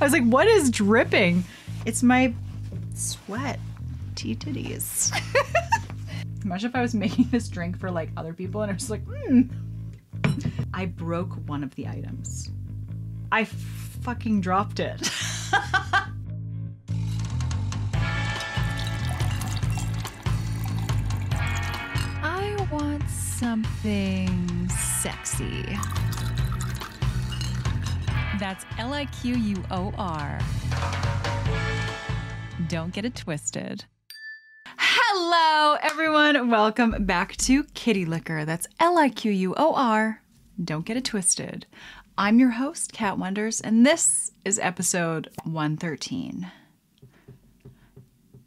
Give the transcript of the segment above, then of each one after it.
I was like, what is dripping? It's my sweat. Tea titties. Imagine if I was making this drink for like other people and I was like, hmm. I broke one of the items. I fucking dropped it. I want something sexy. That's L I Q U O R. Don't get it twisted. Hello, everyone. Welcome back to Kitty Liquor. That's L I Q U O R. Don't get it twisted. I'm your host, Kat Wonders, and this is episode 113.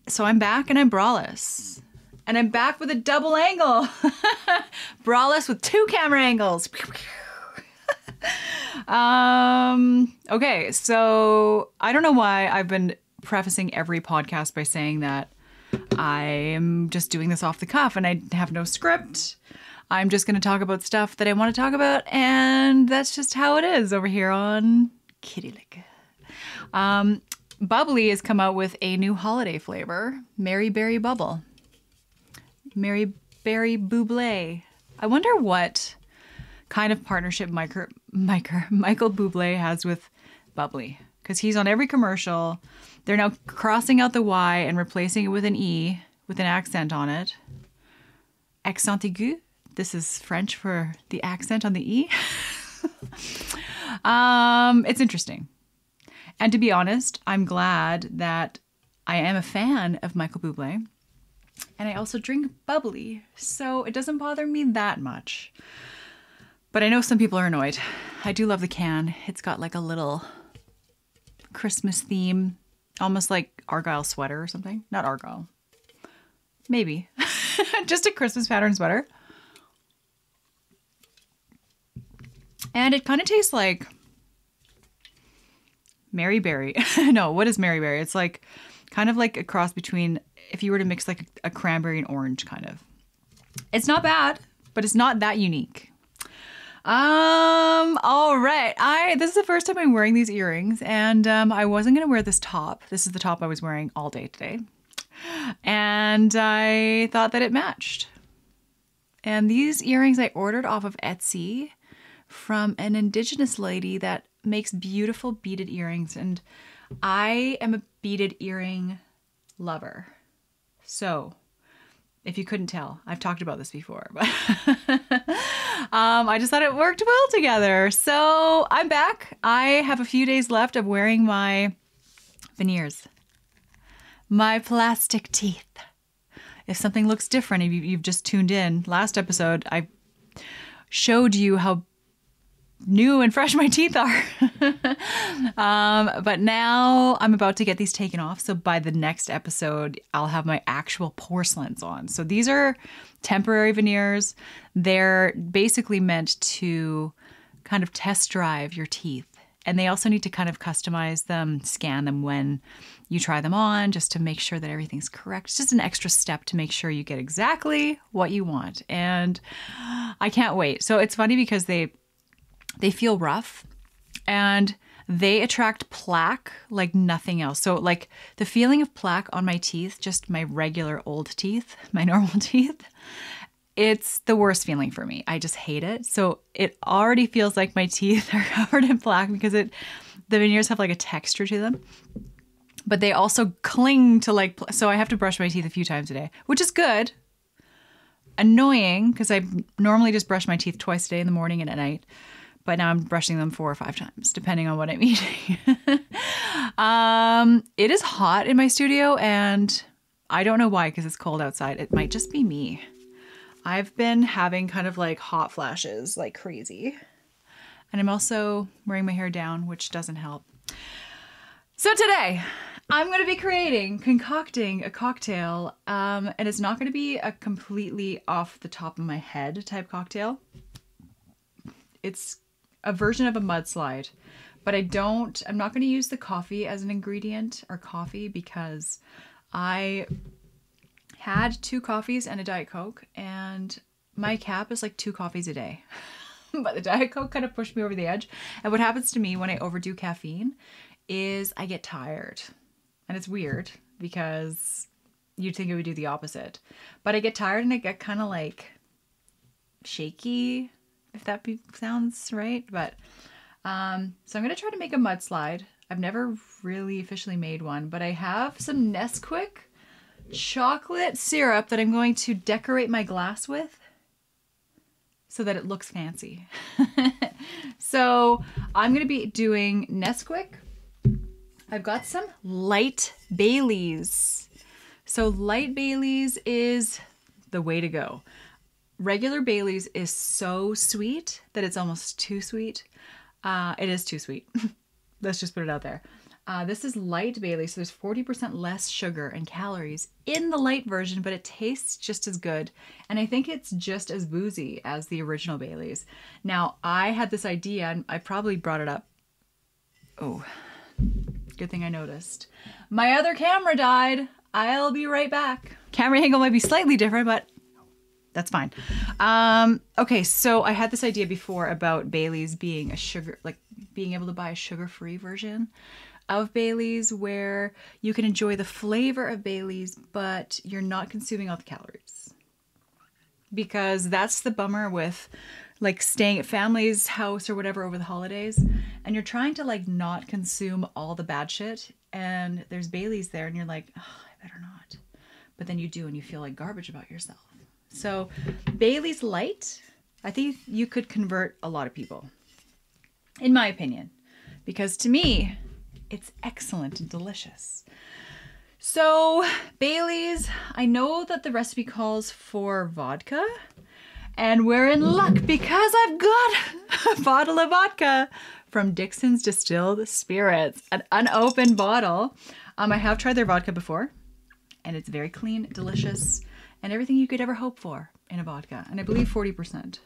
So I'm back and I'm braless. And I'm back with a double angle. braless with two camera angles. um, okay, so I don't know why I've been prefacing every podcast by saying that I am just doing this off the cuff and I have no script. I'm just going to talk about stuff that I want to talk about, and that's just how it is over here on Kitty Liquor. Um, bubly has come out with a new holiday flavor, Mary Berry Bubble. Mary Berry Buble. I wonder what kind of partnership Michael, Michael, Michael Bublé has with bubly because he's on every commercial. They're now crossing out the Y and replacing it with an E with an accent on it. Accent aigu. This is French for the accent on the E. um, it's interesting. And to be honest, I'm glad that I am a fan of Michael Bublé. And I also drink bubbly, so it doesn't bother me that much. But I know some people are annoyed. I do love the can. It's got like a little Christmas theme, almost like Argyle sweater or something. Not Argyle. Maybe. Just a Christmas pattern sweater. And it kind of tastes like Mary Berry. no, what is Mary Berry? It's like kind of like a cross between if you were to mix like a, a cranberry and orange kind of. It's not bad, but it's not that unique. Um, all right. I this is the first time I'm wearing these earrings and um, I wasn't to wear this top. This is the top I was wearing all day today. And I thought that it matched. And these earrings I ordered off of Etsy from an indigenous lady that makes beautiful beaded earrings and I am a beaded earring lover. So, if you couldn't tell, I've talked about this before, but um, I just thought it worked well together. So I'm back. I have a few days left of wearing my veneers, my plastic teeth. If something looks different, if you've just tuned in, last episode I showed you how new and fresh my teeth are. um, but now I'm about to get these taken off. So by the next episode, I'll have my actual porcelains on. So these are temporary veneers. They're basically meant to kind of test drive your teeth. And they also need to kind of customize them, scan them when you try them on, just to make sure that everything's correct. It's just an extra step to make sure you get exactly what you want. And I can't wait. So it's funny because they they feel rough and they attract plaque like nothing else. So, like the feeling of plaque on my teeth, just my regular old teeth, my normal teeth, it's the worst feeling for me. I just hate it. So, it already feels like my teeth are covered in plaque because it the veneers have like a texture to them. But they also cling to like so I have to brush my teeth a few times a day, which is good. Annoying because I normally just brush my teeth twice a day in the morning and at night but now I'm brushing them four or five times, depending on what I'm eating. um, it is hot in my studio, and I don't know why because it's cold outside. It might just be me. I've been having kind of like hot flashes like crazy. And I'm also wearing my hair down, which doesn't help. So today, I'm going to be creating, concocting a cocktail, um, and it's not going to be a completely off the top of my head type cocktail. It's a version of a mudslide. But I don't, I'm not going to use the coffee as an ingredient or coffee because I had two coffees and a Diet Coke, and my cap is like two coffees a day. but the Diet Coke kind of pushed me over the edge. And what happens to me when I overdo caffeine is I get tired. And it's weird because you'd think it would do the opposite. But I get tired and I get kind of like shaky, if that be, sounds right. But um, so I'm going to try to make a mudslide. I've never really officially made one, but I have some Nesquik chocolate syrup that I'm going to decorate my glass with so that it looks fancy. so I'm going to be doing Nesquik. I've got some light Baileys. So light Baileys is the way to go. Regular Baileys is so sweet that it's almost too sweet. Uh, it is too sweet. Let's just put it out there. Uh, this is light Bailey, so there's 40% less sugar and calories in the light version, but it tastes just as good. And I think it's just as boozy as the original Bailey's. Now, I had this idea, and I probably brought it up. Oh, good thing I noticed. My other camera died. I'll be right back. Camera angle might be slightly different, but that's fine. Um, okay, so I had this idea before about Bailey's being a sugar, like being able to buy a sugar-free version of Bailey's where you can enjoy the flavor of Bailey's, but you're not consuming all the calories. Because that's the bummer with like staying at family's house or whatever over the holidays and you're trying to like not consume all the bad shit and there's Bailey's there and you're like, oh, I better not. But then you do and you feel like garbage about yourself. So Bailey's Light, I think you could convert a lot of people, in my opinion, because to me, it's excellent and delicious. So, Bailey's, I know that the recipe calls for vodka, and we're in luck because I've got a bottle of vodka from Dixon's Distilled Spirits, an unopened bottle. Um, I have tried their vodka before, and it's very clean, delicious, and everything you could ever hope for in a vodka. And I believe 40%.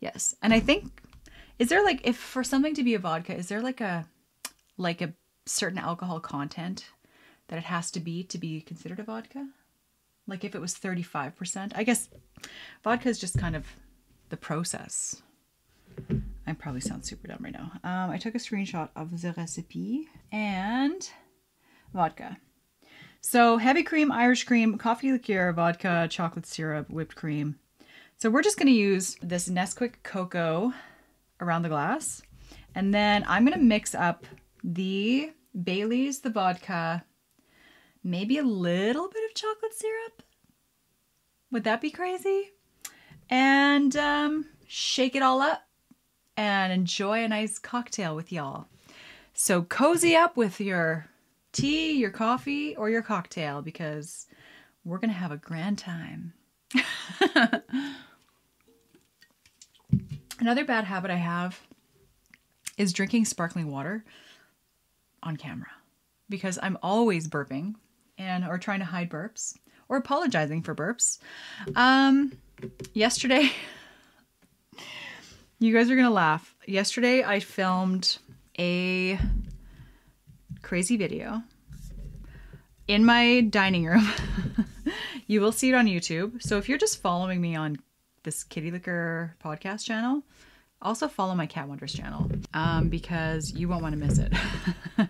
Yes. And I think, is there like, if for something to be a vodka, is there like a, like a certain alcohol content that it has to be to be considered a vodka? Like if it was 35%, I guess vodka is just kind of the process. I probably sound super dumb right now. Um, I took a screenshot of the recipe and vodka. So heavy cream, Irish cream, coffee liqueur, vodka, chocolate syrup, whipped cream. So we're just to use this Nesquik cocoa around the glass. And then I'm to mix up the Bailey's, the vodka, maybe a little bit of chocolate syrup. Would that be crazy? And um, shake it all up and enjoy a nice cocktail with y'all. So cozy up with your tea, your coffee, or your cocktail because we're going to have a grand time. Another bad habit I have is drinking sparkling water on camera because I'm always burping and or trying to hide burps or apologizing for burps. Um, yesterday, you guys are gonna laugh. Yesterday, I filmed a crazy video in my dining room. you will see it on YouTube. So if you're just following me on this Kitty Liquor podcast channel, also follow my Kat Wonders channel um, because you won't want to miss it.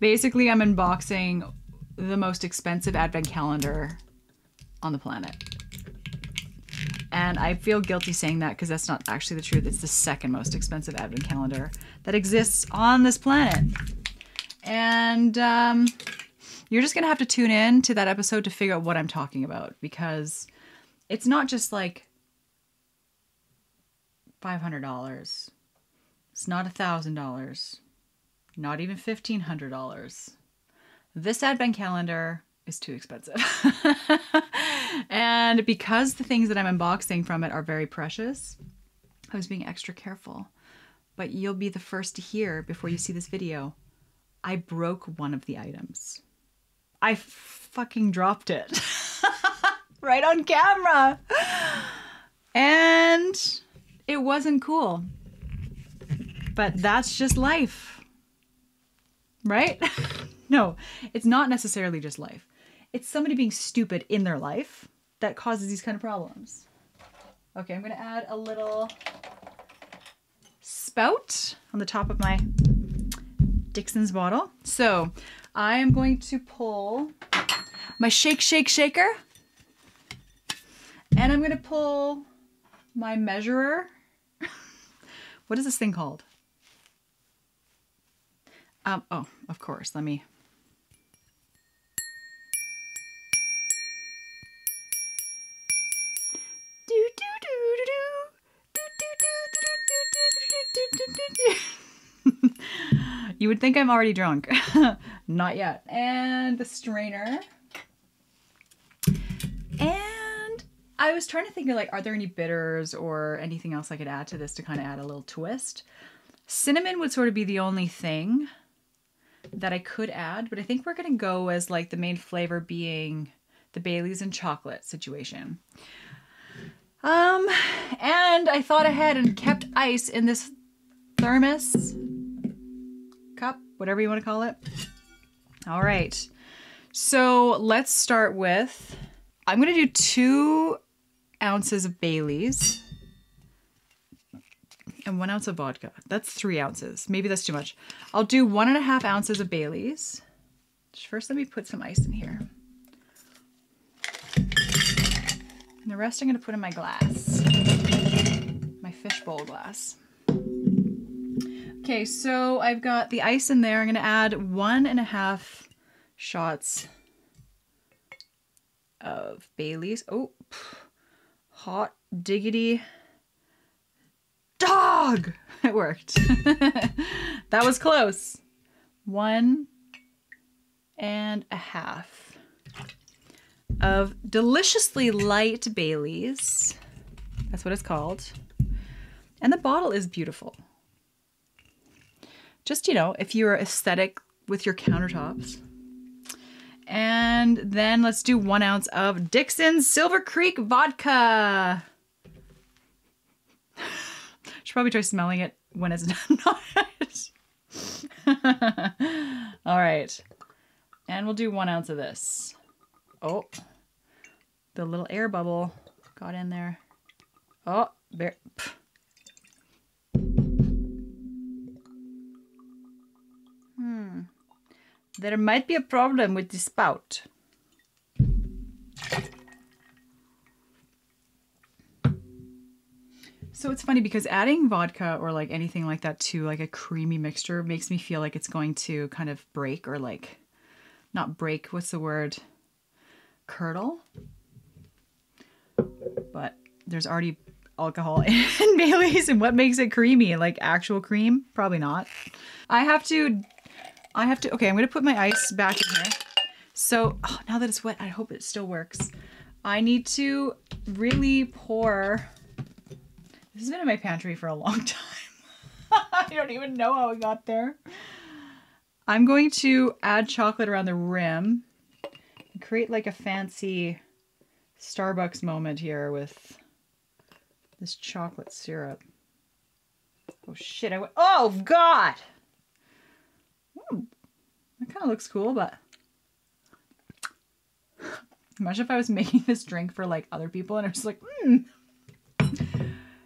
Basically, I'm unboxing the most expensive advent calendar on the planet. And I feel guilty saying that because that's not actually the truth. It's the second most expensive advent calendar that exists on this planet. And um, you're just going to have to tune in to that episode to figure out what I'm talking about because it's not just like $500. It's not $1,000. Not even $1,500. This advent calendar is too expensive. and because the things that I'm unboxing from it are very precious, I was being extra careful. But you'll be the first to hear before you see this video. I broke one of the items. I fucking dropped it right on camera. And it wasn't cool. But that's just life. Right? no, it's not necessarily just life. It's somebody being stupid in their life that causes these kind of problems. Okay, I'm going to add a little spout on the top of my Dixon's bottle. So I am going to pull my shake, shake, shaker. And I'm going to pull my measurer. what is this thing called? Um, oh, of course. Let me. You would think I'm already drunk. Not yet. And the strainer. And I was trying to think of like, are there any bitters or anything else I could add to this to kind of add a little twist? Cinnamon would sort of be the only thing that I could add, but I think we're gonna go as like the main flavor being the Bailey's and chocolate situation. Um, and I thought ahead and kept ice in this thermos whatever you want to call it. All right. So let's start with I'm going to do two ounces of Bailey's and one ounce of vodka. That's three ounces. Maybe that's too much. I'll do one and a half ounces of Bailey's. First, let me put some ice in here. And the rest I'm going to put in my glass, my fishbowl glass. Okay, so I've got the ice in there. I'm going to add one and a half shots of Bailey's. Oh, hot diggity dog! It worked. that was close. One and a half of deliciously light Baileys. That's what it's called. And the bottle is beautiful. Just, you know, if you're aesthetic with your countertops. And then let's do one ounce of Dixon Silver Creek vodka. Should probably try smelling it when it's not. All right. And we'll do one ounce of this. Oh, the little air bubble got in there. Oh, there. There might be a problem with the spout. So it's funny because adding vodka or like anything like that to like a creamy mixture makes me feel like it's going to kind of break or like not break, what's the word? Curdle. But there's already alcohol in Bailey's and what makes it creamy? Like actual cream? Probably not. I have to I have to okay, I'm going to put my ice back in here. So, oh, now that it's wet, I hope it still works. I need to really pour this has been in my pantry for a long time. I don't even know how it got there. I'm going to add chocolate around the rim and create like a fancy Starbucks moment here with this chocolate syrup. Oh shit, I went, oh God! Ooh, that kind of looks cool, but imagine if I was making this drink for like other people and I was like, hmm.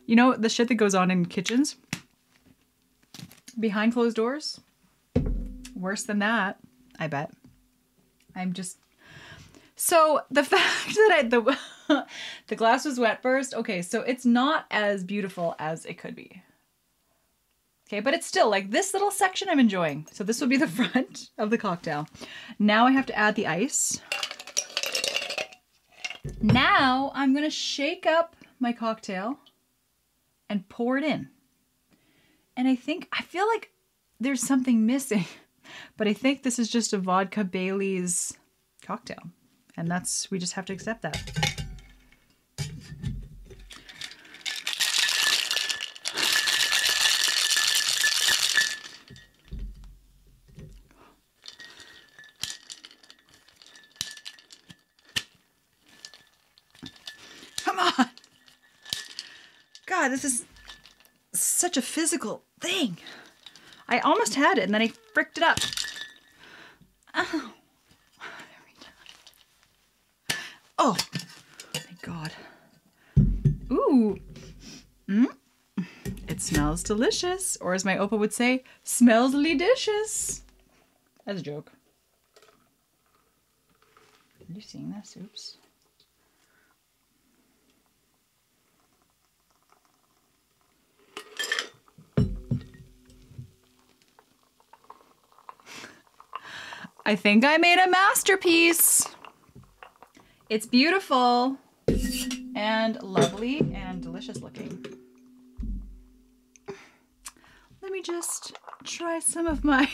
You know, the shit that goes on in kitchens behind closed doors? Worse than that, I bet. I'm just so the fact that I the the glass was wet first, okay, so it's not as beautiful as it could be. Okay, but it's still like this little section I'm enjoying. So this will be the front of the cocktail. Now I have to add the ice. Now I'm gonna shake up my cocktail and pour it in. And I think, I feel like there's something missing, but I think this is just a vodka Bailey's cocktail. And that's, we just have to accept that. Come on. God, this is such a physical thing. I almost had it and then I fricked it up. Oh. Oh, thank God. Ooh. Mm. It It smells delicious. Or as my Opa would say, smells delicious. That's a joke. Are you seeing this? Oops. I think I made a masterpiece. It's beautiful and lovely and delicious looking. Let me just try some of my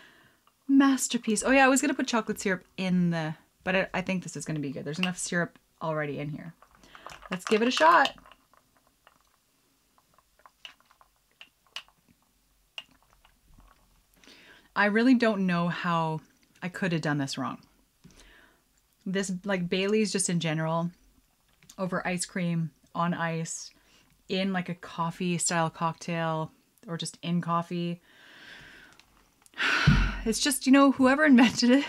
masterpiece. Oh yeah, I was gonna put chocolate syrup in the, but I, I think this is gonna be good. There's enough syrup already in here. Let's give it a shot. I really don't know how I could have done this wrong. This, like Bailey's just in general, over ice cream, on ice, in like a coffee style cocktail, or just in coffee. It's just, you know, whoever invented it,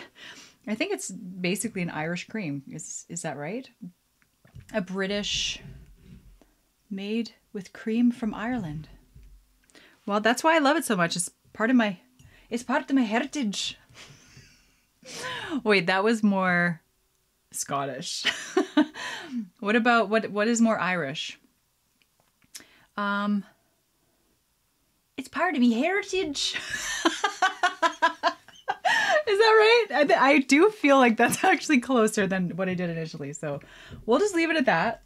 I think it's basically an Irish cream. Is, is that right? A British made with cream from Ireland. Well, that's why I love it so much. It's part of my it's part of my heritage. Wait, that was more Scottish. what about what what is more Irish? Um it's part of my heritage. Is that right? I, I do feel like that's actually closer than what I did initially. So we'll just leave it at that.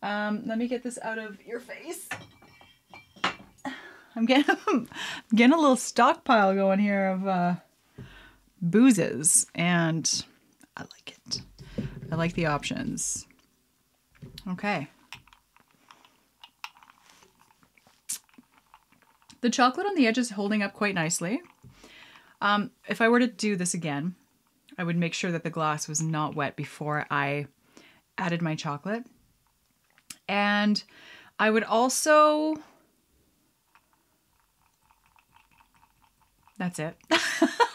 Um, let me get this out of your face. I'm getting, I'm getting a little stockpile going here of uh, boozes, and I like it. I like the options. Okay. The chocolate on the edge is holding up quite nicely. Um, if I were to do this again, I would make sure that the glass was not wet before I added my chocolate. And I would also. That's it.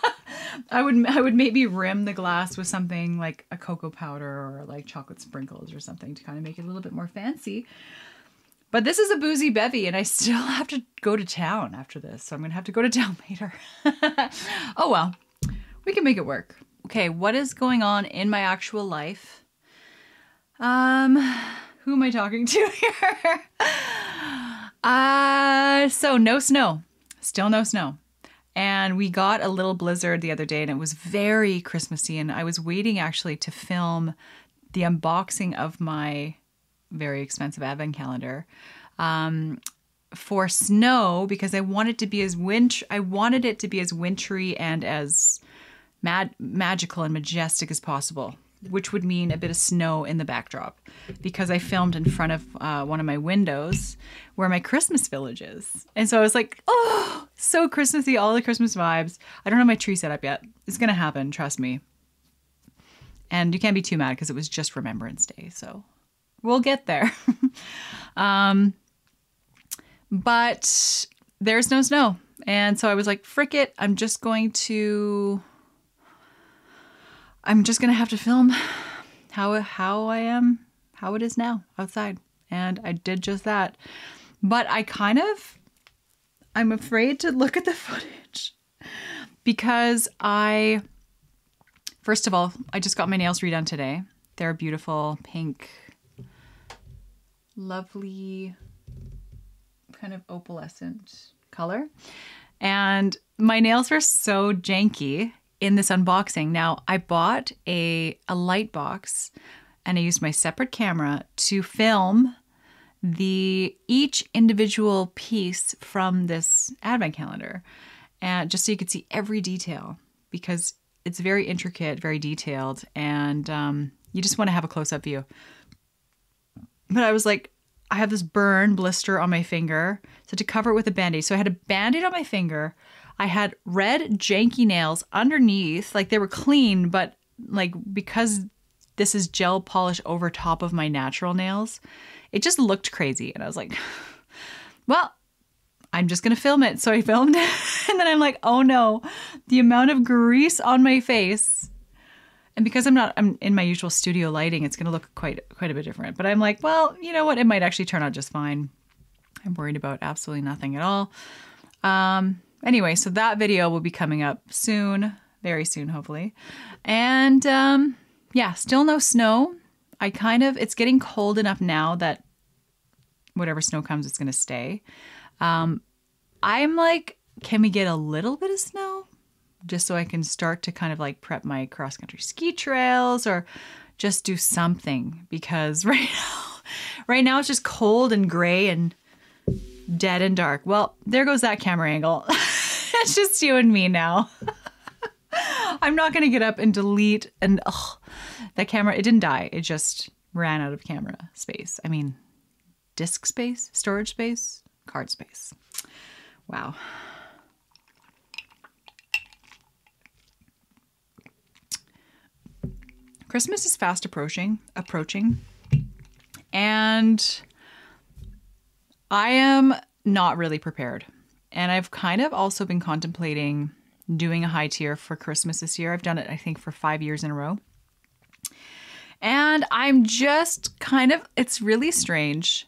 I would I would maybe rim the glass with something like a cocoa powder or like chocolate sprinkles or something to kind of make it a little bit more fancy. But this is a boozy bevy, and I still have to go to town after this, so I'm gonna have to go to town later. oh well, we can make it work. Okay, what is going on in my actual life? Um, who am I talking to here? uh, so no snow, still no snow. And we got a little blizzard the other day, and it was very Christmassy. And I was waiting actually to film the unboxing of my very expensive advent calendar um, for snow because I wanted to be as winch I wanted it to be as wintry and as mad- magical and majestic as possible, which would mean a bit of snow in the backdrop because I filmed in front of uh, one of my windows where my Christmas village is, and so I was like, oh, so Christmassy, all the Christmas vibes. I don't have my tree set up yet. It's gonna happen, trust me. And you can't be too mad because it was just Remembrance Day, so we'll get there. um, but there's no snow. And so I was like, frick it, I'm just going to I'm just to have to film how how I am, how it is now outside. And I did just that. But I kind of I'm afraid to look at the footage because I first of all, I just got my nails redone today. They're beautiful pink lovely kind of opalescent color. And my nails were so janky in this unboxing. Now, I bought a, a light box and I used my separate camera to film the each individual piece from this advent calendar and just so you could see every detail because it's very intricate very detailed and um, you just want to have a close-up view but I was like, I have this burn blister on my finger. So to cover it with a band-aid. So I had a band-aid on my finger. I had red janky nails underneath. Like they were clean, but like because this is gel polish over top of my natural nails, it just looked crazy. And I was like, well, I'm just gonna film it. So I filmed it. and then I'm like, oh no, the amount of grease on my face and because I'm not I'm in my usual studio lighting, it's to look quite quite a bit different. But I'm like, well, you know what? It might actually turn out just fine. I'm worried about absolutely nothing at all. Um, anyway, so that video will be coming up soon, very soon, hopefully. And um, yeah, still no snow. I kind of, it's getting cold enough now that whatever snow comes, it's going to stay. Um, I'm like, can we get a little bit of snow? Just so I can start to kind of like prep my cross country ski trails or just do something because right now, right now it's just cold and gray and dead and dark. Well, there goes that camera angle. it's just you and me now. I'm not going to get up and delete and ugh, that camera. It didn't die. It just ran out of camera space. I mean, disk space, storage space, card space. Wow. Christmas is fast approaching, approaching. And I am not really prepared. And I've kind of also been contemplating doing a high tier for Christmas this year. I've done it, I think, for five years in a row. And I'm just kind of, it's really strange.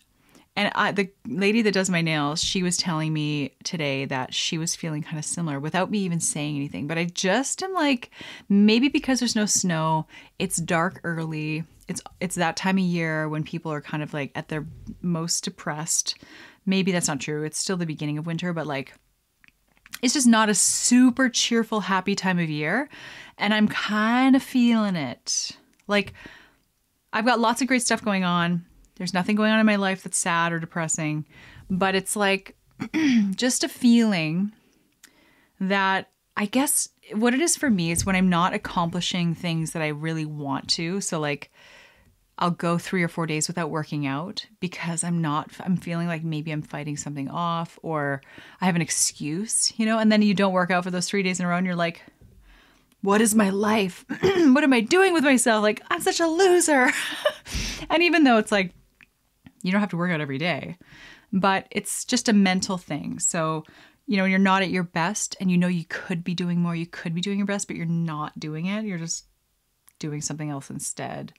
And I, the lady that does my nails, she was telling me today that she was feeling kind of similar without me even saying anything. But I just am like, maybe because there's no snow, it's dark early. It's it's that time of year when people are kind of like at their most depressed. Maybe that's not true. It's still the beginning of winter, but like it's just not a super cheerful, happy time of year. And I'm kind of feeling it. Like I've got lots of great stuff going on there's nothing going on in my life that's sad or depressing, but it's like just a feeling that I guess what it is for me is when I'm not accomplishing things that I really want to. So, like, I'll go three or four days without working out because I'm not, I'm feeling like maybe I'm fighting something off or I have an excuse, you know, and then you don't work out for those three days in a row and you're like, what is my life? what am I doing with myself? Like, I'm such a loser. and even though it's like, you don't have to work out every day, but it's just a mental thing. So, you know, you're not at your best and you know you could be doing more, you could be doing your best, but you're not doing it. You're just doing something else instead,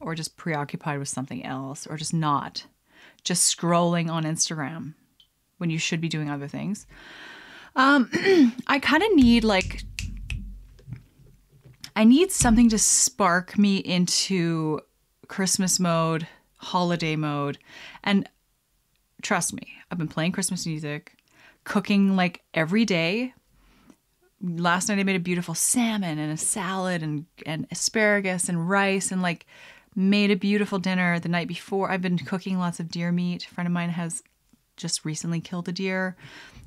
or just preoccupied with something else, or just not, just scrolling on Instagram when you should be doing other things. Um, I kind of need like, I need something to spark me into Christmas mode holiday mode. And trust me, I've been playing Christmas music, cooking like every day. Last night I made a beautiful salmon and a salad and, and asparagus and rice and like made a beautiful dinner the night before. I've been cooking lots of deer meat. A friend of mine has just recently killed a deer.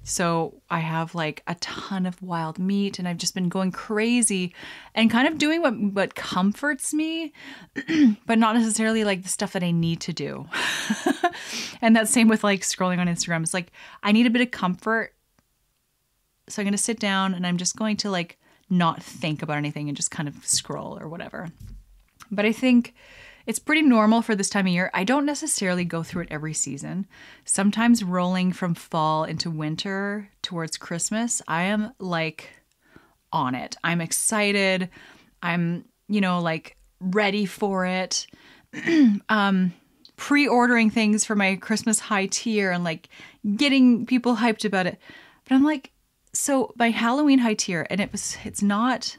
So I have like a ton of wild meat and I've just been going crazy and kind of doing what what comforts me, but not necessarily like the stuff that I need to do. and that's same with like scrolling on Instagram. It's like I need a bit of comfort. So I'm going to sit down and I'm just going to like not think about anything and just kind of scroll or whatever. But I think it's pretty normal for this time of year. I don't necessarily go through it every season. Sometimes rolling from fall into winter towards Christmas, I am like on it. I'm excited. I'm, you know, like ready for it. um pre-ordering things for my Christmas high tier and like getting people hyped about it. But I'm like, so my Halloween high tier, and it was it's not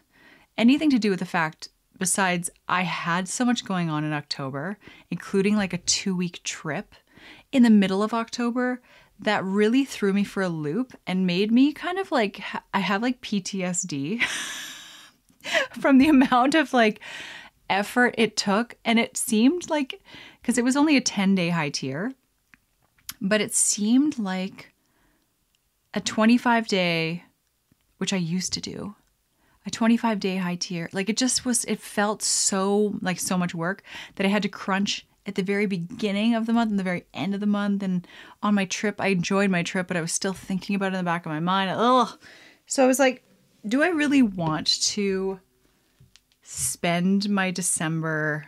anything to do with the fact Besides, I had so much going on in October, including like a two week trip in the middle of October that really threw me for a loop and made me kind of like, I have like PTSD from the amount of like effort it took. And it seemed like, because it was only a 10 day high tier, but it seemed like a 25 day, which I used to do, a 25 day high tier. Like it just was, it felt so like so much work that I had to crunch at the very beginning of the month and the very end of the month. And on my trip, I enjoyed my trip, but I was still thinking about it in the back of my mind. Ugh. So I was like, do I really want to spend my December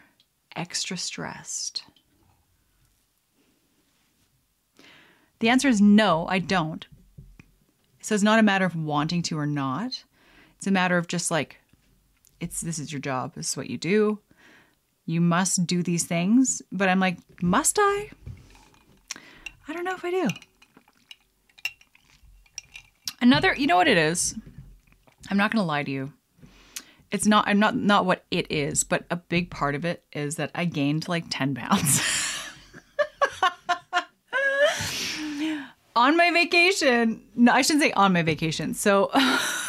extra stressed? The answer is no, I don't. So it's not a matter of wanting to or not. It's a matter of just like, it's this is your job. This is what you do. You must do these things. But I'm like, must I? I don't know if I do. Another, you know what it is? I'm not going to lie to you. It's not I'm not not what it is, but a big part of it is that I gained like 10 pounds. on my vacation. No, I shouldn't say on my vacation. So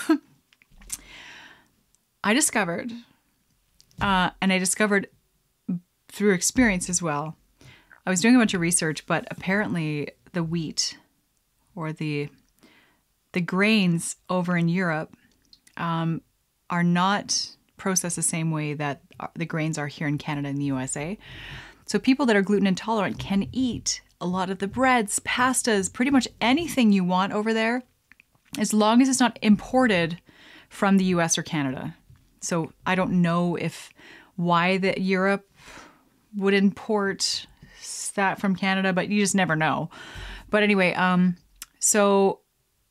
I discovered, uh, and I discovered through experience as well. I was doing a bunch of research, but apparently the wheat or the the grains over in Europe um, are not processed the same way that the grains are here in Canada and the USA. So people that are gluten intolerant can eat a lot of the breads, pastas, pretty much anything you want over there, as long as it's not imported from the US or Canada. So I don't know if why that Europe would import that from Canada, but you just never know. But anyway, um, so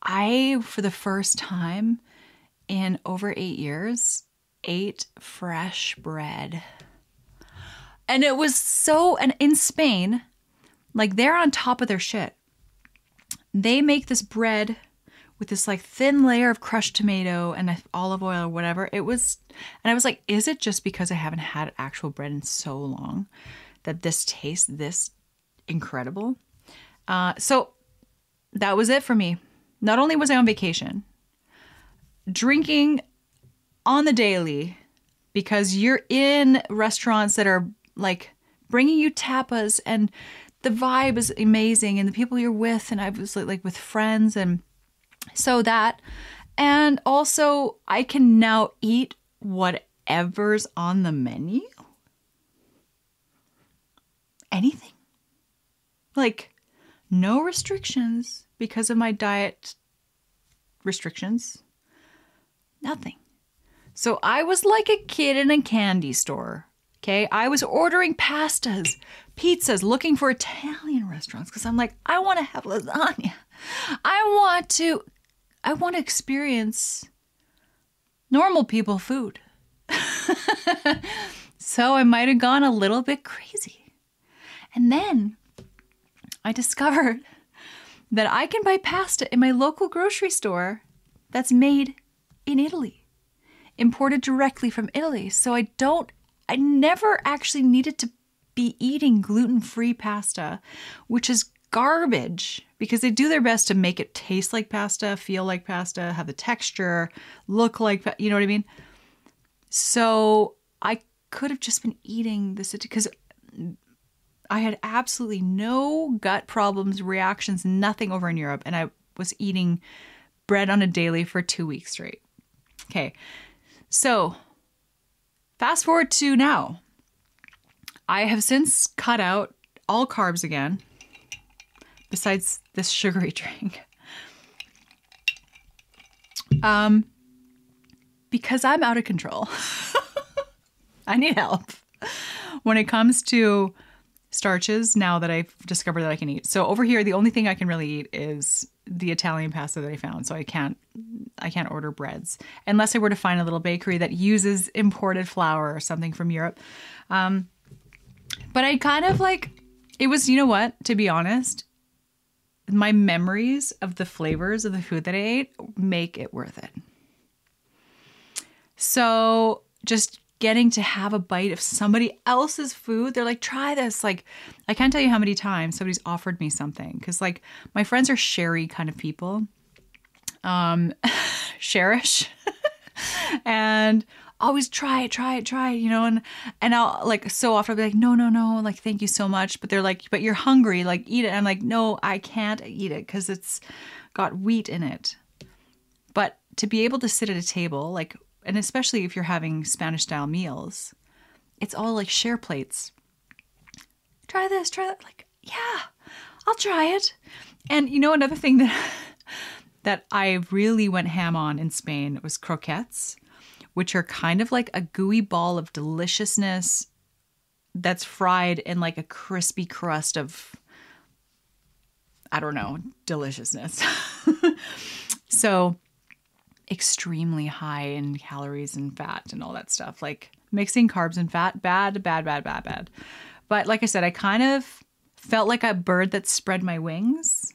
I, for the first time in over eight years, ate fresh bread. And it was so, and in Spain, like they're on top of their shit. They make this bread with this like thin layer of crushed tomato and olive oil or whatever. It was, and I was like, is it just because I haven't had actual bread in so long that this tastes this incredible? Uh, so that was it for me. Not only was I on vacation, drinking on the daily because you're in restaurants that are like bringing you tapas and the vibe is amazing and the people you're with and I was like with friends and so that and also I can now eat whatever's on the menu. Anything. Like no restrictions because of my diet restrictions. Nothing. So I was like a kid in a candy store. Okay. I was ordering pastas, pizzas, looking for Italian restaurants because I'm like, I want to have lasagna. I want to, I want to experience normal people food. so I might have gone a little bit crazy. And then I discovered that I can buy pasta in my local grocery store that's made in Italy, imported directly from Italy. So I don't, I never actually needed to be eating gluten free pasta, which is garbage because they do their best to make it taste like pasta, feel like pasta, have the texture, look like, you know what I mean? So I could have just been eating this because I had absolutely no gut problems, reactions, nothing over in Europe. And I was eating bread on a daily for two weeks straight. Okay. So fast forward to now. I have since cut out all carbs again, besides this sugary drink. Um, because I'm out of control. I need help when it comes to starches now that I've discovered that I can eat. So over here, the only thing I can really eat is the Italian pasta that I found. So I can't I can't order breads unless I were to find a little bakery that uses imported flour or something from Europe. Um, but I kind of like it was you know what to be honest, my memories of the flavors of the food that I ate make it worth it. So just getting to have a bite of somebody else's food. They're like, try this. Like, I can't tell you how many times somebody's offered me something because, like, my friends are sherry kind of people, um, sherish, and always try it, try it, try it, you know. And and I'll like so often I'll be like, no, no, no, like thank you so much. But they're like, but you're hungry, like eat it. And I'm like, no, I can't eat it because it's got wheat in it. But to be able to sit at a table, like and especially if you're having Spanish style meals, it's all like share plates. Try this, try that. Like, yeah, I'll try it. And you know, another thing that that I really went ham on in Spain was croquettes, which are kind of like a gooey ball of deliciousness that's fried in like a crispy crust of I don't know, deliciousness. so extremely high in calories and fat and all that stuff. Like mixing carbs and fat, bad, bad, bad, bad, bad. But like I said, I kind of felt like a bird that spread my wings.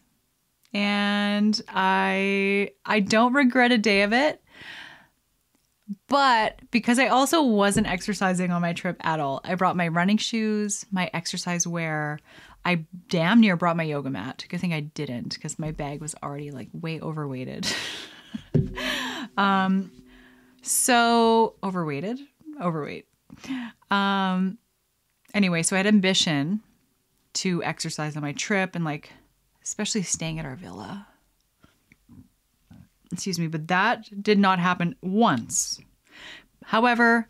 And I I don't regret a day of it. But because I also wasn't exercising on my trip at all, I brought my running shoes, my exercise wear. I damn near brought my yoga mat. Good thing I didn't because my bag was already like way overweighted. um, so overweighted, overweight. Um, anyway, so I had ambition to exercise on my trip and like, especially staying at our villa excuse me, but that did not happen once. However,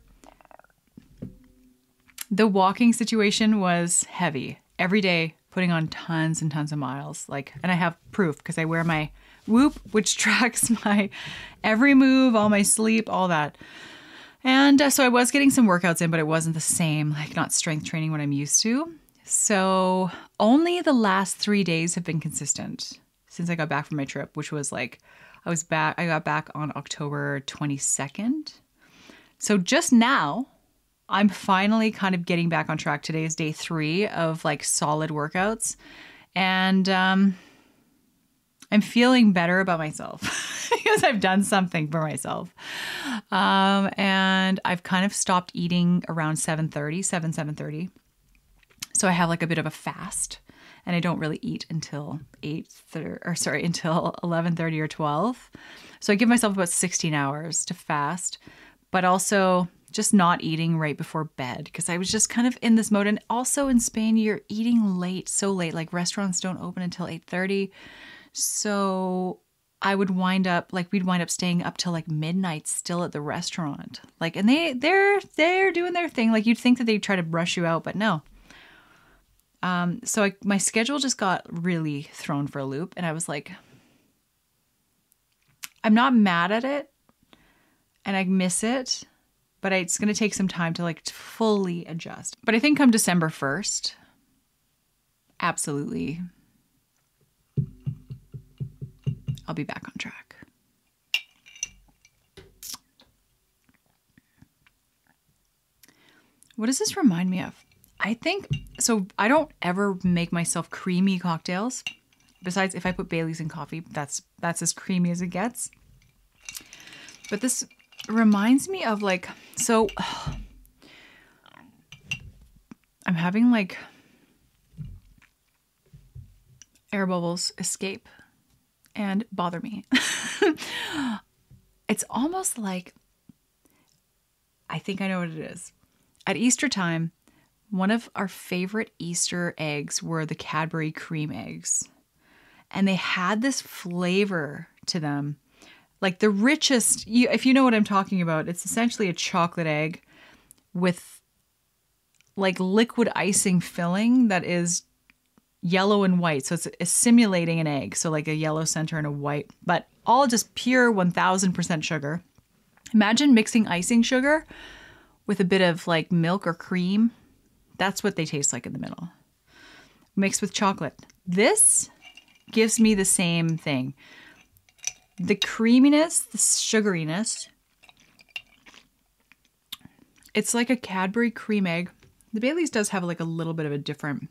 the walking situation was heavy. Every day, putting on tons and tons of miles. Like, and I have proof because I wear my Whoop, which tracks my every move, all my sleep, all that. And uh, so I was getting some workouts in, but it wasn't the same, like not strength training what I'm used to. So only the last three days have been consistent since I got back from my trip, which was like I was back, I got back on October 22nd. So just now, I'm finally kind of getting back on track. Today is day three of like solid workouts. And um, I'm feeling better about myself because I've done something for myself. Um, and I've kind of stopped eating around 7.30, 7, 7.30. So I have like a bit of a fast and I don't really eat until 8 or sorry, until 11:30 or 12. So I give myself about 16 hours to fast, but also just not eating right before bed because I was just kind of in this mode and also in Spain you're eating late, so late like restaurants don't open until 8:30. So I would wind up like we'd wind up staying up till like midnight still at the restaurant. Like and they they're they're doing their thing. Like you'd think that they'd try to brush you out, but no. Um, so I, my schedule just got really thrown for a loop, and I was like, I'm not mad at it, and I miss it, but it's going to take some time to like fully adjust. But I think come December 1st, absolutely, I'll be back on track. What does this remind me of? I think so. I don't ever make myself creamy cocktails. Besides, if I put Bailey's in coffee, that's that's as creamy as it gets. But this reminds me of like so. I'm having like air bubbles escape and bother me. it's almost like I think I know what it is. At Easter time, one of our favorite Easter eggs were the Cadbury cream eggs. And they had this flavor to them. Like the richest, you, if you know what I'm talking about, it's essentially a chocolate egg with like liquid icing filling that is yellow and white. So it's, it's simulating an egg. So like a yellow center and a white, but all just pure 1000% sugar. Imagine mixing icing sugar with a bit of like milk or cream that's what they taste like in the middle, mixed with chocolate. This gives me the same thing the creaminess, the sugariness. It's like a Cadbury cream egg. The Bailey's does have like a little bit of a different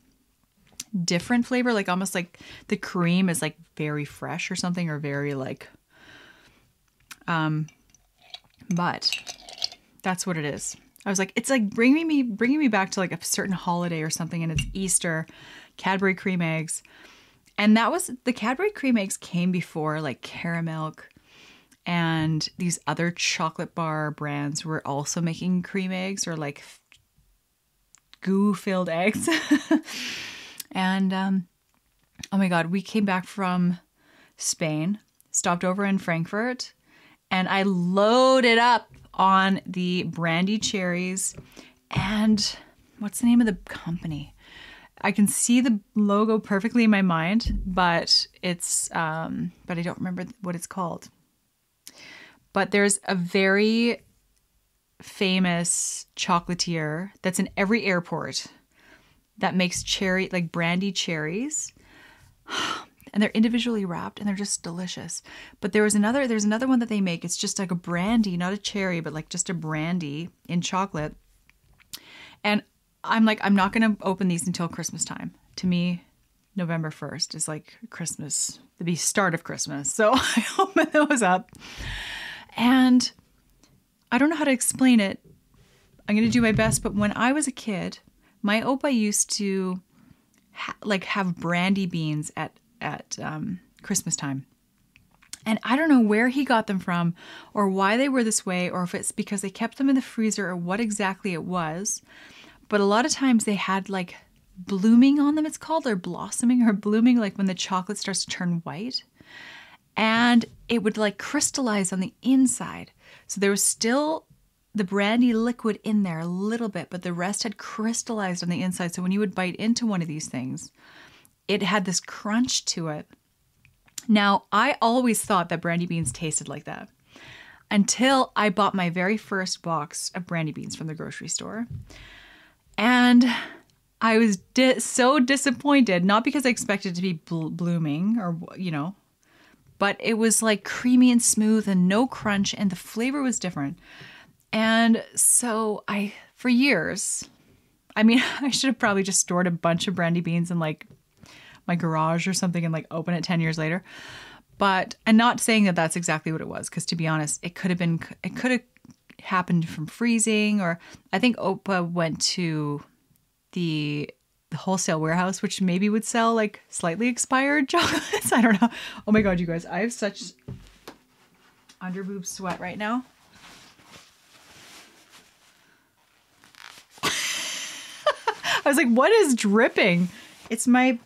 different flavor, like almost like the cream is like very fresh or something or very like um but that's what it is. I was like, it's like bringing me bringing me back to like a certain holiday or something, and it's Easter, Cadbury cream eggs, and that was the Cadbury cream eggs came before like Caramilk, and these other chocolate bar brands were also making cream eggs or like goo filled eggs, and um, oh my god, we came back from Spain, stopped over in Frankfurt, and I loaded up on the brandy cherries and what's the name of the company? I can see the logo perfectly in my mind, but it's um, but I don't remember what it's called. But there's a very famous chocolatier that's in every airport that makes cherry like brandy cherries and they're individually wrapped and they're just delicious. But there was another there's another one that they make. It's just like a brandy, not a cherry, but like just a brandy in chocolate. And I'm like I'm not going to open these until Christmas time. to me, November 1st is like Christmas, the start of Christmas. So I opened those up. And I don't know how to explain it. I'm going to do my best, but when I was a kid, my opa used to ha- like have brandy beans at at um, Christmas time. And I don't know where he got them from or why they were this way or if it's because they kept them in the freezer or what exactly it was. But a lot of times they had like blooming on them, it's called, or blossoming or blooming, like when the chocolate starts to turn white. And it would like crystallize on the inside. So there was still the brandy liquid in there a little bit, but the rest had crystallized on the inside. So when you would bite into one of these things, it had this crunch to it now, I always thought that brandy beans tasted like that until I bought my very first box of brandy beans from the grocery store. And I was di- so disappointed, not because I expected to be bl- blooming or, you know, but it was like creamy and smooth and no crunch, and the flavor was different. And so I, for years, I mean, I should have probably just stored a bunch of brandy beans in like my garage or something and like open it 10 years later. But and not saying that that's exactly what it was because to be honest, it could have been it could have happened from freezing or I think Opa went to the the wholesale warehouse which maybe would sell like slightly expired chocolates. I don't know. Oh my god, you guys, I have such underboob sweat right now. I was like, what is dripping? It's my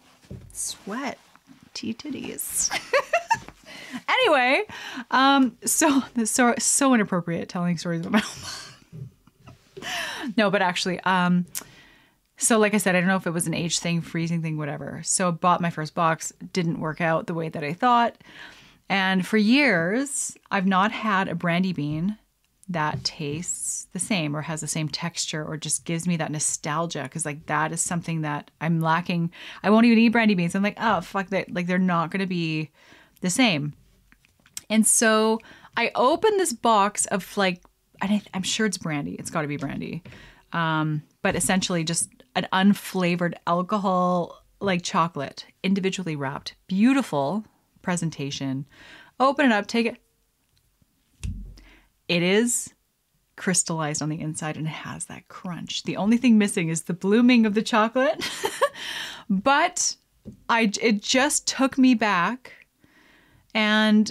sweat. T titties. anyway, um, so so so inappropriate telling stories about my mom. No, but actually, um, so like I said, I don't know if it was an age thing, freezing thing, whatever. So I bought my first box, didn't work out the way that I thought. And for years, I've not had a brandy bean that tastes the same or has the same texture or just gives me that nostalgia because like that is something that I'm lacking. I won't even eat brandy beans. I'm like, oh fuck that like they're not gonna be the same. And so I opened this box of like I, am sure it's brandy. It's got to be brandy, um, but essentially just an unflavored alcohol like chocolate, individually wrapped, beautiful presentation. Open it up, take it it is crystallized on the inside and it has that crunch. The only thing missing is the blooming of the chocolate. but I it just took me back and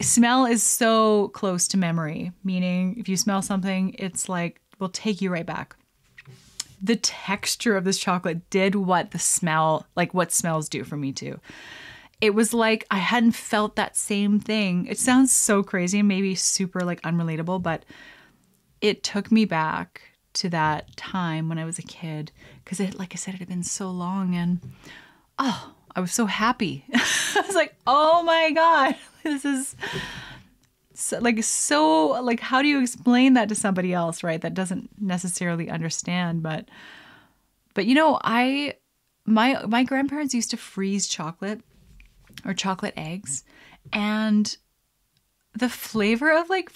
smell is so close to memory, meaning if you smell something, it's like will take you right back. The texture of this chocolate did what the smell, like what smells do for me too it was like I hadn't felt that same thing. It sounds so crazy and maybe super like unrelatable, but it took me back to that time when I was a kid because it, like I said, it had been so long and oh, I was so happy. I was like, oh my God, this is so, like so like how do you explain that to somebody else, right? That doesn't necessarily understand, but but you know, I my my grandparents used to freeze chocolate or chocolate eggs and the flavor of like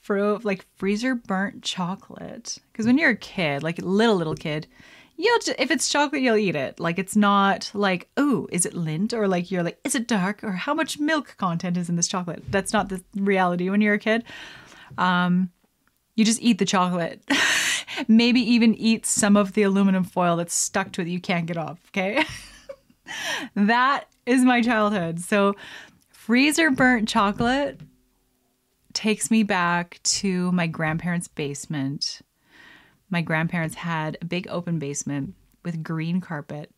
fro- like freezer burnt chocolate because when you're a kid like little little kid you'll just, if it's chocolate you'll eat it like it's not like oh is it lint? or like you're like is it dark or how much milk content is in this chocolate that's not the reality when you're a kid um you just eat the chocolate maybe even eat some of the aluminum foil that's stuck to it that you can't get off okay that is my childhood. So, freezer burnt chocolate takes me back to my grandparents' basement. My grandparents had a big open basement with green carpet,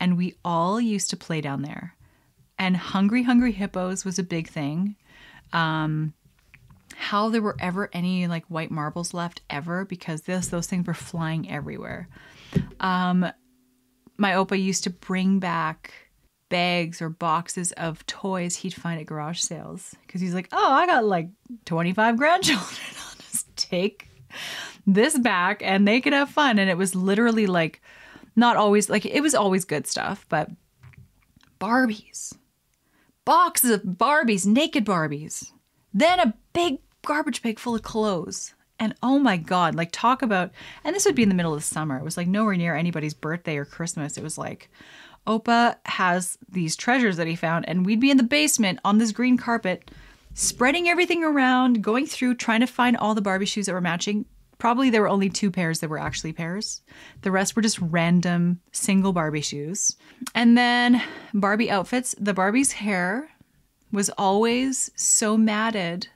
and we all used to play down there. And Hungry Hungry Hippos was a big thing. Um, how there were ever any like white marbles left ever because this those things were flying everywhere. Um, my opa used to bring back bags or boxes of toys he'd find at garage sales because he's like, oh, I got like 25 grandchildren. I'll just take this back and they could have fun. And it was literally like, not always, like, it was always good stuff, but Barbies, boxes of Barbies, naked Barbies, then a big garbage bag full of clothes. And oh my God, like, talk about, and this would be in the middle of the summer. It was like nowhere near anybody's birthday or Christmas. It was like, Opa has these treasures that he found, and we'd be in the basement on this green carpet, spreading everything around, going through, trying to find all the Barbie shoes that were matching. Probably there were only two pairs that were actually pairs. The rest were just random single Barbie shoes. And then Barbie outfits. The Barbie's hair was always so matted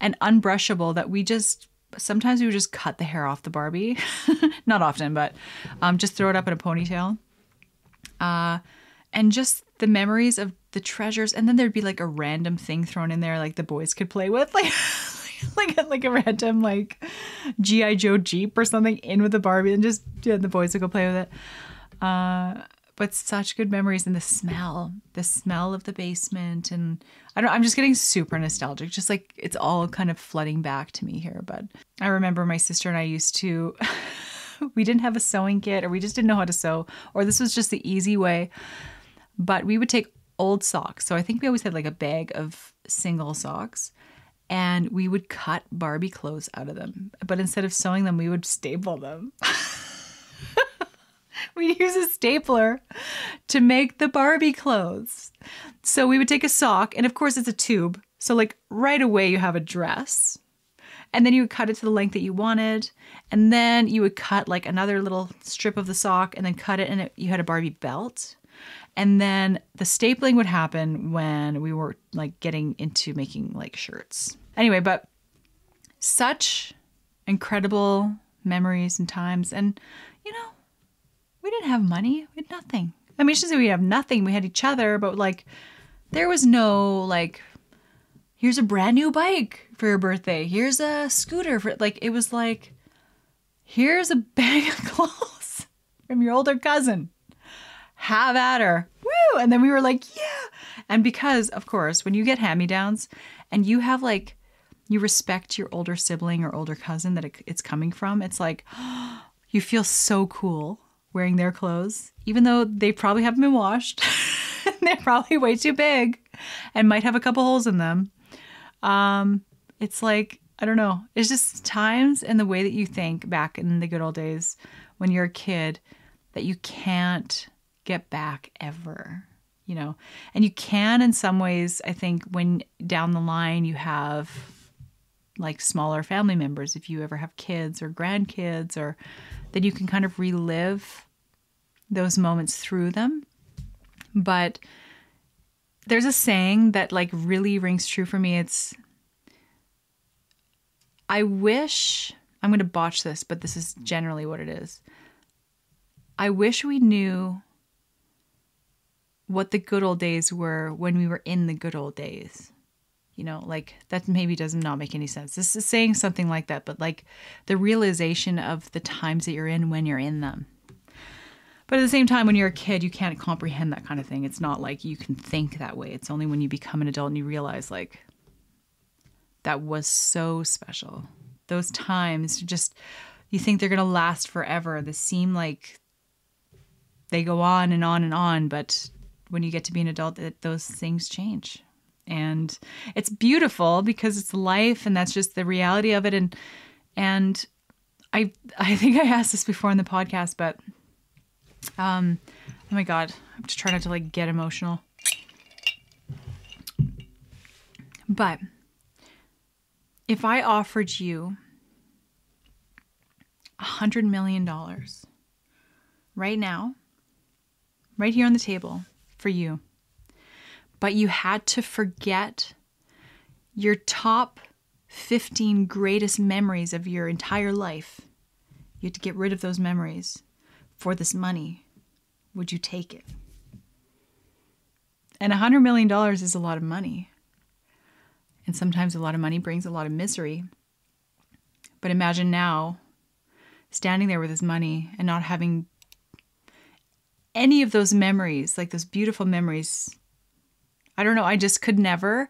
and unbrushable that we just sometimes we would just cut the hair off the Barbie. Not often, but um, just throw it up in a ponytail. Uh, and just the memories of the treasures. And then there'd be like a random thing thrown in there, like the boys could play with, like. Like a, like a random like GI Joe Jeep or something in with the Barbie and just yeah, the boys would go play with it. Uh, but such good memories and the smell, the smell of the basement, and I don't. Know, I'm just getting super nostalgic. Just like it's all kind of flooding back to me here. But I remember my sister and I used to. we didn't have a sewing kit, or we just didn't know how to sew, or this was just the easy way. But we would take old socks. So I think we always had like a bag of single socks and we would cut Barbie clothes out of them. But instead of sewing them, we would staple them. we'd use a stapler to make the Barbie clothes. So we would take a sock, and of course, it's a tube. So, like, right away, you have a dress. And then you would cut it to the length that you wanted. And then you would cut like another little strip of the sock and then cut it, and it, you had a Barbie belt. And then the stapling would happen when we were like getting into making like shirts. Anyway, but such incredible memories and times. And, you know, we didn't have money. We had nothing. I mean, just that we have nothing. We had each other, but like, there was no like, here's a brand new bike for your birthday. Here's a scooter for like, it was like, here's a bag of clothes from your older cousin. Have at her. Woo! And then we were like, yeah. And because, of course, when you get hand me downs and you have like, you respect your older sibling or older cousin that it, it's coming from, it's like, you feel so cool wearing their clothes, even though they probably haven't been washed. They're probably way too big and might have a couple holes in them. Um, it's like, I don't know. It's just times and the way that you think back in the good old days when you're a kid that you can't get back ever, you know. And you can in some ways, I think, when down the line you have like smaller family members, if you ever have kids or grandkids or then you can kind of relive those moments through them. But there's a saying that like really rings true for me. It's I wish I'm going to botch this, but this is generally what it is. I wish we knew what the good old days were when we were in the good old days. You know like that maybe does not make any sense. This is saying something like that but like the realization of the times that you're in when you're in them. But at the same time when you're a kid you can't comprehend that kind of thing. It's not like you can think that way. It's only when you become an adult and you realize like that was so special. Those times just you think they're going to last forever. They seem like they go on and on and on but when you get to be an adult that those things change. And it's beautiful because it's life and that's just the reality of it. And and I I think I asked this before in the podcast but um oh my god I'm just trying not to like get emotional. But if I offered you a hundred million dollars right now right here on the table for you but you had to forget your top 15 greatest memories of your entire life. You had to get rid of those memories for this money. Would you take it? And $100 million is a lot of money. And sometimes a lot of money brings a lot of misery. But imagine now standing there with his money and not having any of those memories, like those beautiful memories I don't know. I just could never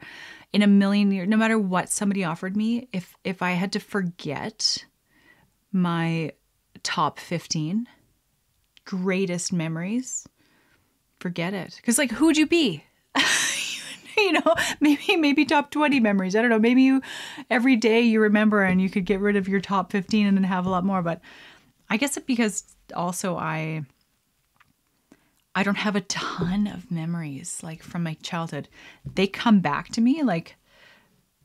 in a million years, no matter what somebody offered me, if if I had to forget my top 15 greatest memories, forget it. Because like who'd you be? you know, maybe maybe top 20 memories. I don't know. Maybe you every day you remember and you could get rid of your top 15 and then have a lot more. But I guess it because also I I don't have a ton of memories like from my childhood. They come back to me like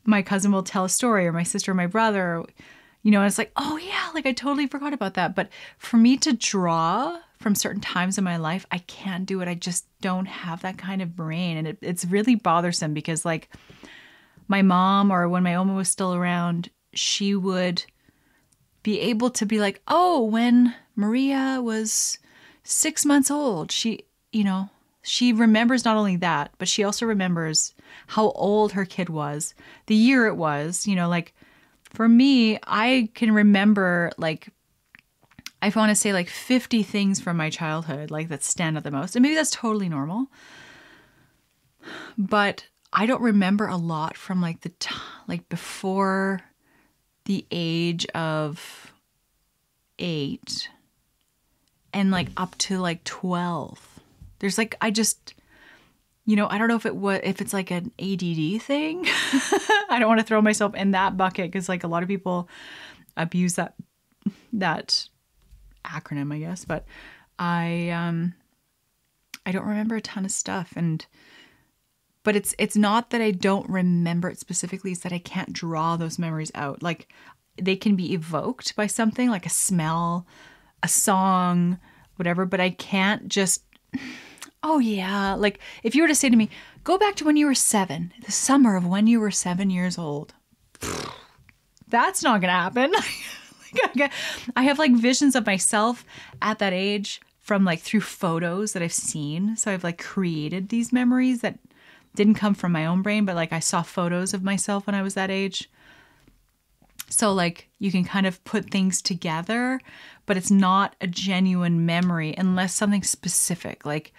my cousin will tell a story or my sister or my brother, you know, and it's like, oh yeah, like I totally forgot about that. But for me to draw from certain times in my life, I can't do it. I just don't have that kind of brain. And it, it's really bothersome because, like, my mom or when my Oma was still around, she would be able to be like, oh, when Maria was six months old, she, you know, she remembers not only that, but she also remembers how old her kid was, the year it was, you know, like for me, I can remember like I want to say like 50 things from my childhood like that stand out the most. And maybe that's totally normal. But I don't remember a lot from like the t- like before the age of 8 and like up to like 12. There's like I just you know, I don't know if it was if it's like an ADD thing. I don't want to throw myself in that bucket cuz like a lot of people abuse that that acronym, I guess, but I um I don't remember a ton of stuff and but it's it's not that I don't remember it specifically, it's that I can't draw those memories out. Like they can be evoked by something like a smell, a song, whatever, but I can't just oh yeah, like if you were to say to me, go back to when you were 7, the summer of when you were 7 years old. That's not going to happen. I have like visions of myself at that age from like through photos that I've seen. So I've like created these memories that didn't come from my own brain, but like I saw photos of myself when I was that age. So like you can kind of put things together, but it's not a genuine memory unless something specific. Like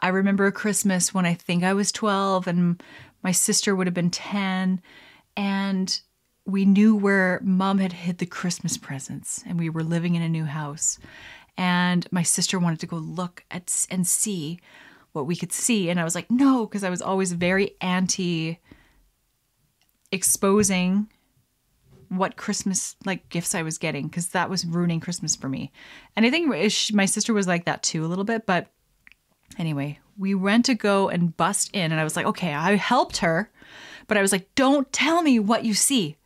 I remember a Christmas when I think I was 12 and my sister would have been 10 and we knew where mom had hid the Christmas presents and we were living in a new house. And my sister wanted to go look at and see what we could see. And I was like, no, because I was always very anti exposing what Christmas like gifts I was getting because that was ruining Christmas for me. And I think my sister was like that too a little bit. But anyway, we went to go and bust in, and I was like, okay, I helped her, but I was like, don't tell me what you see.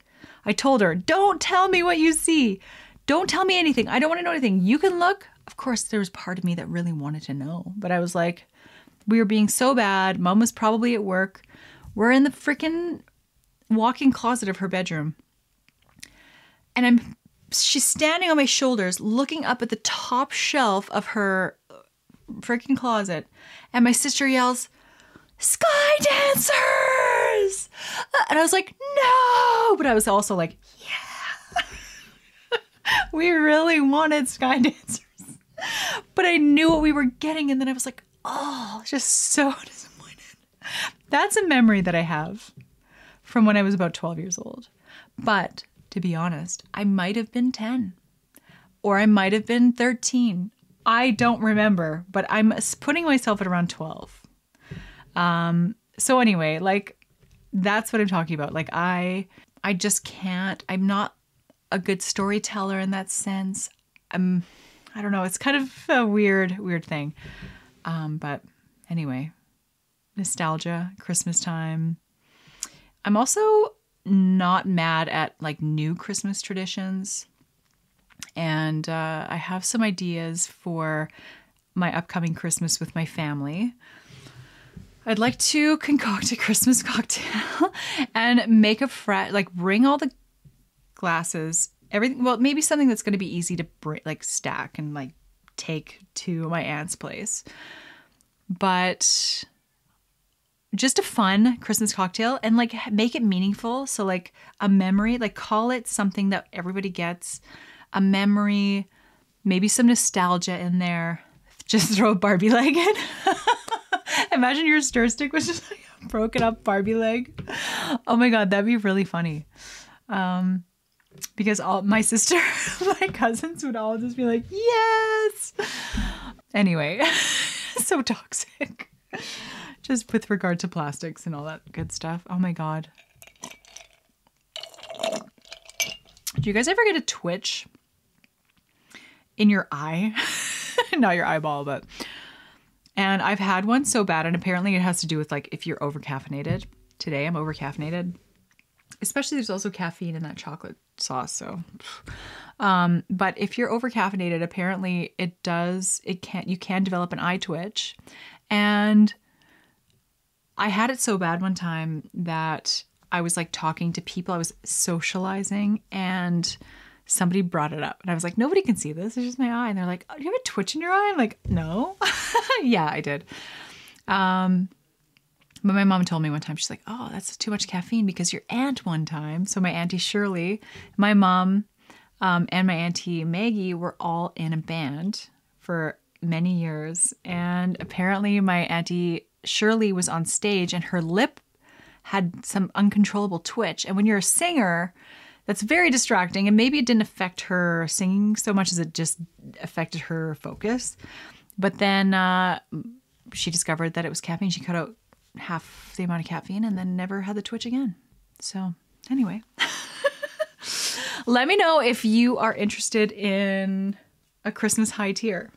I told her, don't tell me what you see. Don't tell me anything. I don't want to know anything. You can look. Of course, there was part of me that really wanted to know, but I was like, we were being so bad. Mom was probably at work. We're in the freaking walk-in closet of her bedroom. And I'm she's standing on my shoulders looking up at the top shelf of her freaking closet. And my sister yells, Sky dancers! Uh, and I was like, no! But I was also like, yeah. we really wanted sky dancers. But I knew what we were getting. And then I was like, oh, just so disappointed. That's a memory that I have from when I was about 12 years old. But to be honest, I might have been 10 or I might have been 13. I don't remember, but I'm putting myself at around 12. Um, so anyway, like that's what I'm talking about. Like I I just can't. I'm not a good storyteller in that sense. I'm I don't know, it's kind of a weird weird thing. Um, but anyway, nostalgia, Christmas time. I'm also not mad at like new Christmas traditions. And uh, I have some ideas for my upcoming Christmas with my family. I'd like to concoct a Christmas cocktail and make a fret, like bring all the glasses, everything. Well, maybe something that's going to be easy to bring, like stack and like take to my aunt's place. But just a fun Christmas cocktail and like make it meaningful. So, like a memory, like call it something that everybody gets, a memory, maybe some nostalgia in there. Just throw a Barbie leg in. Imagine your stir stick was just like a broken up Barbie leg. Oh my god, that'd be really funny. Um, because all my sister, my cousins would all just be like, "Yes." Anyway, so toxic. With regard to plastics and all that good stuff. Oh my god. Do you guys ever get a twitch in your eye? Not your eyeball, but And I've had one so bad, and apparently it has to do with like if you're over caffeinated. Today I'm over caffeinated. Especially there's also caffeine in that chocolate sauce. So, um, but if you're over caffeinated, apparently it does, it can't. you can develop an eye twitch. And I had it so bad one time that I was like talking to people, I was socializing, and somebody brought it up. And I was like, nobody can see this. It's just my eye. And they're like, oh, you have a twitch in your eye? I'm like, no. yeah, I did. Um, but my mom told me one time, she's like, oh, that's too much caffeine because your aunt one time, so my auntie Shirley, my mom, um, and my auntie Maggie were all in a band for many years. And apparently, my auntie Shirley was on stage and her lip had some uncontrollable twitch. And when you're a singer, that's very distracting. And maybe it didn't affect her singing so much as it just affected her focus. But then uh, she discovered that it was caffeine. She cut out half the amount of caffeine and then never had the twitch again. So, anyway, let me know if you are interested in a Christmas high tier.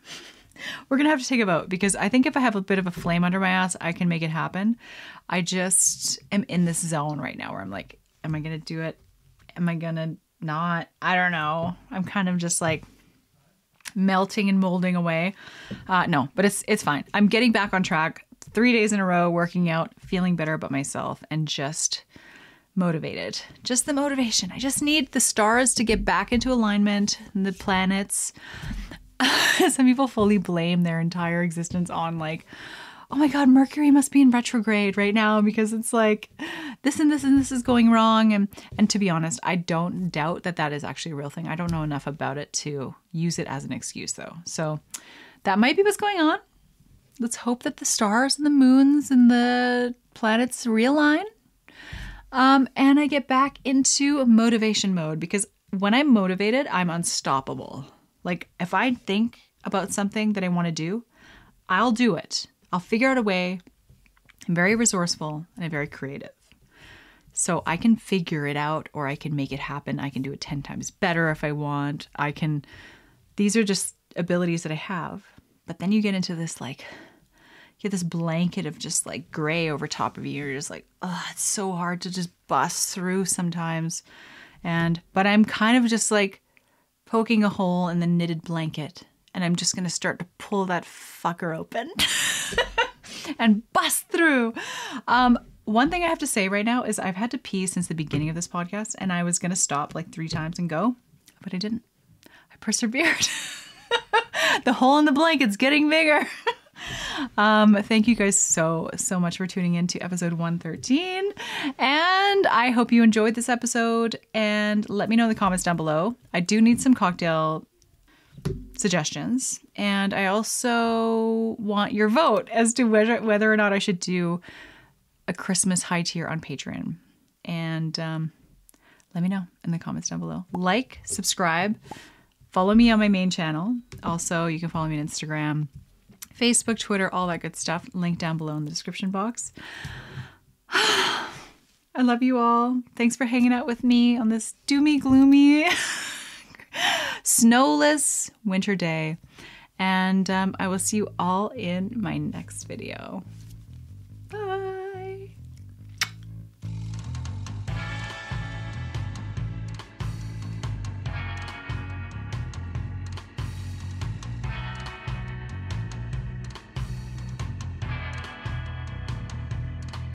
We're to have to take a vote because I think if I have a bit of a flame under my ass, I can make it happen. I just am in this zone right now where I'm like, am I to do it? Am I to not? I don't know. I'm kind of just like melting and molding away. Uh, no, but it's it's fine. I'm getting back on track. Three days in a row, working out, feeling better about myself, and just motivated. Just the motivation. I just need the stars to get back into alignment, the planets. Some people fully blame their entire existence on like, oh my god, Mercury must be in retrograde right now because it's like this and this and this is going wrong. And and to be honest, I don't doubt that that is actually a real thing. I don't know enough about it to use it as an excuse though. So that might be what's going on. Let's hope that the stars and the moons and the planets realign. Um, and I get back into motivation mode because when I'm motivated, I'm unstoppable. Like if I think about something that I want to do, I'll do it. I'll figure out a way. I'm very resourceful and I'm very creative. So I can figure it out or I can make it happen. I can do it 10 times better if I want. I can, these are just abilities that I have. But then you get into this like, you get this blanket of just like gray over top of you. You're just like, oh, it's so hard to just bust through sometimes. And, but I'm kind of just like poking a hole in the knitted blanket and I'm just to start to pull that fucker open and bust through. Um, one thing I have to say right now is I've had to pee since the beginning of this podcast, and I was to stop like three times and go, but I didn't. I persevered. the hole in the blanket's getting bigger. um, thank you guys so, so much for tuning in to episode 113. And I hope you enjoyed this episode. And let me know in the comments down below. I do need some cocktail suggestions. And I also want your vote as to whether, whether or not I should do a Christmas high tier on Patreon. And um, let me know in the comments down below. Like, subscribe, follow me on my main channel. Also, you can follow me on Instagram, Facebook, Twitter, all that good stuff. Link down below in the description box. I love you all. Thanks for hanging out with me on this doomy, gloomy, snowless winter day. And um, I will see you all in my next video. Bye.